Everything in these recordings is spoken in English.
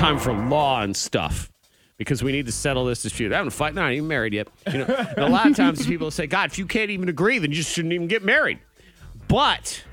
time for law and stuff because we need to settle this dispute. I haven't fight. Not even married yet. You know, a lot of times people say, God, if you can't even agree, then you just shouldn't even get married. But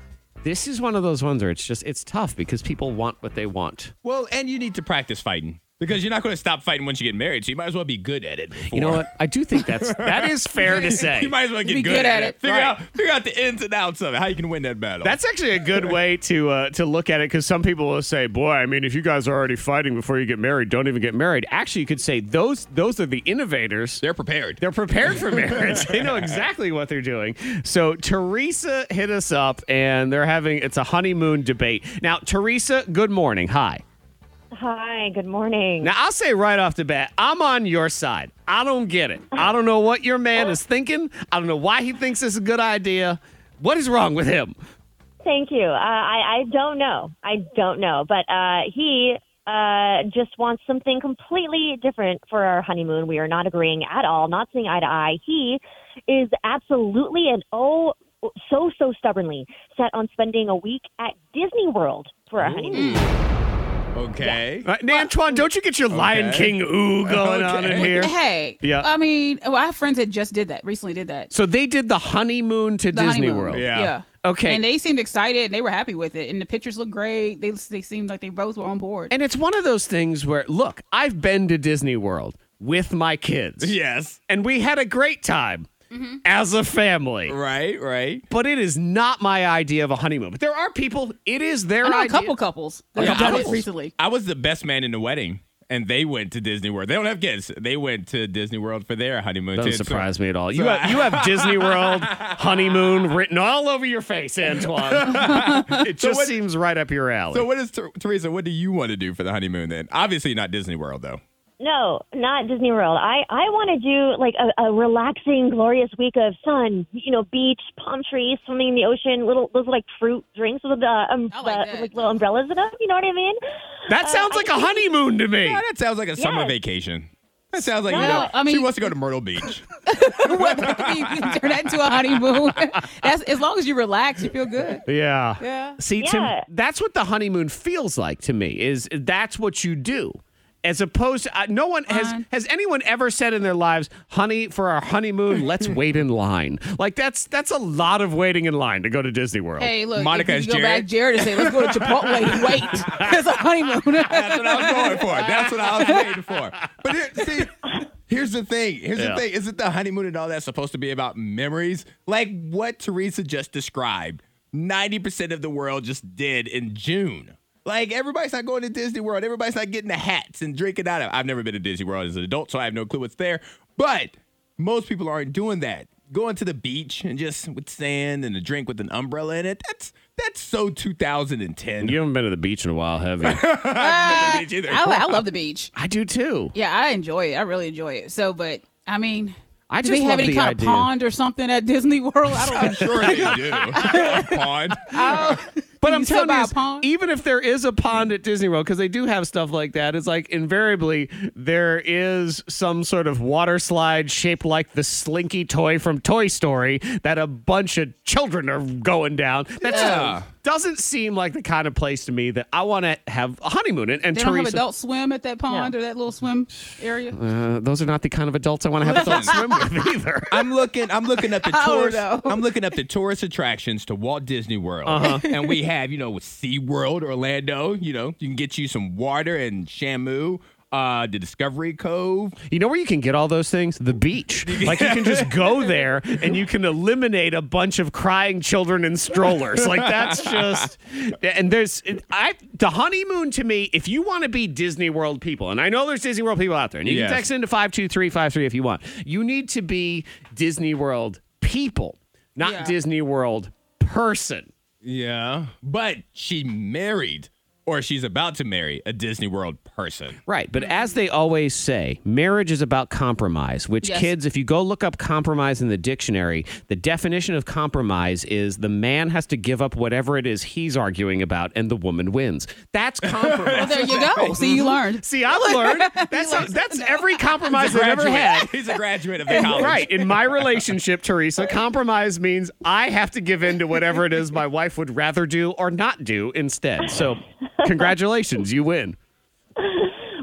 this is one of those ones where it's just it's tough because people want what they want. Well, and you need to practice fighting because you're not going to stop fighting once you get married. So you might as well be good at it. You know what? I do think that's that is fair to say. You might as well get Be good, good at, at it. it. Figure Right. out figure out the ins and outs of it. How you can win that battle. That's actually a good way to uh, to look at it because some people will say, "Boy, I mean, if you guys are already fighting before you get married, don't even get married." Actually, you could say those those are the innovators. they're prepared. They're prepared for marriage. they know exactly what they're doing. So Teresa hit us up, and they're having it's a honeymoon debate. Now, Teresa, good morning. Hi. Hi, good morning. Now, I'll say right off the bat, I'm on your side. I don't get it. I don't know what your man is thinking. I don't know why he thinks it's a good idea. What is wrong with him? Thank you. Uh, I, I don't know. I don't know. But uh, he uh, just wants something completely different for our honeymoon. We are not agreeing at all, not seeing eye to eye. He is absolutely and oh, so, so stubbornly set on spending a week at Disney World for our honeymoon. Okay. Uh, Antoine, don't you get your Lion Okay. King ooh going on in here? Hey, Yeah. I mean, well, I have friends that just did that recently. Did that So they did the honeymoon to the Disney honeymoon. World. Yeah. yeah. Okay. and they seemed excited. and They were happy with it, and the pictures looked great. They they seemed like they both were on board. And it's one of those things where, look, I've been to Disney World with my kids. Yes. And we had a great time Mm-hmm. as a family. Right. Right. But it is not my idea of a honeymoon. But there are people, it is their I know a couple couples that Yeah, have done I it was- recently. I was the best man in the wedding, and they went to Disney World. They don't have kids. They went to Disney World for their honeymoon. Doesn't too. So- surprise me at all. You so have, you have Disney World honeymoon written all over your face, Antoine. it just what- seems right up your alley. So what is Ter- Teresa? What do you want to do for the honeymoon then? Obviously not Disney World though. No, not Disney World. I, I want to do like a, a relaxing, glorious week of sun, you know, beach, palm trees, swimming in the ocean, little those like fruit drinks with the um, I like the- that. like little umbrellas and stuff. You know what I mean? that sounds like a honeymoon to me. Yeah, that sounds like a summer Yes. vacation. That sounds like you No, know. I she mean- wants to go to Myrtle Beach. you can turn that into a honeymoon. That's as long as you relax, you feel good. Yeah. Yeah. See, Tim, Yeah. that's what the honeymoon feels like to me. Is that's what you do, as opposed to uh, no one has Fine. has anyone ever said in their lives, "Honey, for our honeymoon, let's wait in line." Like that's that's a lot of waiting in line to go to Disney World. Hey, look, Monica if is you go Jared. back, Jared, and say, "Let's go to Chipotle and wait." It's a honeymoon. That's what I was going for. That's what I was waiting for. But here, see, here's the thing. Here's Yeah. the thing. Isn't the honeymoon and all that supposed to be about memories? Like what Teresa just described. Ninety percent of the world just did in June. Like everybody's not going to Disney World. Everybody's not getting the hats and drinking out of. I've never been to Disney World as an adult, so I have no clue what's there. But most people aren't doing that. Going to the beach and just with sand and a drink with an umbrella in it. That's that's so 2010. You haven't been to the beach in a while, have you? I, ah, beach. I love the beach. I do too. Yeah, I enjoy it. I really enjoy it. So, but I mean, I do just they have any the kind idea. of pond or something at Disney World? I don't I'm sure they do. A pond. Oh. But I'm telling you, a pond? even if there is a pond at Disney World, because they do have stuff like that, it's like invariably there is some sort of water slide shaped like the Slinky toy from Toy Story that a bunch of children are going down. That Yeah. just doesn't seem like the kind of place to me that I want to have a honeymoon in. And They don't have adult swim at that pond or that little swim area. uh, those are not the kind of adults I want to have adult swim with either. I'm looking. I'm looking up the I tourist. I'm looking up the tourist attractions to Walt Disney World, Uh-huh. and we have you know with SeaWorld Orlando. You know you can get you some water and Shamu. Uh, the Discovery Cove. You know where you can get all those things? The beach. Like you can just go there and you can eliminate a bunch of crying children in strollers. Like that's just and there's I the honeymoon to me, if you want to be Disney World people, and I know there's Disney World people out there, and you Yes. can text into 52353 if you want. You need to be Disney World people, not Yeah. Disney World person. Yeah, but she married, or she's about to marry a Disney World person. Right. But as they always say, marriage is about compromise, which Yes. kids, if you go look up compromise in the dictionary, the definition of compromise is the man has to give up whatever it is he's arguing about and the woman wins. That's Well, compromise. there you go. See, you mm-hmm. learned. See, I've learned that's, that's every compromise I've ever had. He's a graduate of the college. right. In my relationship, Teresa, compromise means I have to give in to whatever it is my wife would rather do or not do instead. So, congratulations, you win.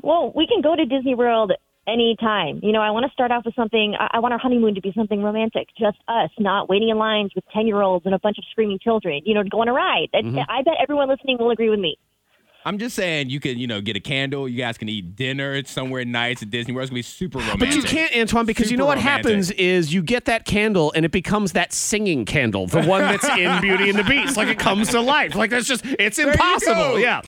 Well, we can go to Disney World anytime. You know, I want to start off with something. I, I want our honeymoon to be something romantic, just us, not waiting in lines with 10 year olds and a bunch of screaming children, you know, to go on a ride. And mm-hmm. I bet everyone listening will agree with me. I'm just saying you can, you know, get a candle. You guys can eat dinner somewhere nice at Disney World. It's gonna be super romantic. But you can't, Antoine, because you know what romantic. happens is you get that candle and it becomes that singing candle, the one that's in Beauty and the Beast. Like it comes to life. Like that's just, it's you impossible. Yeah.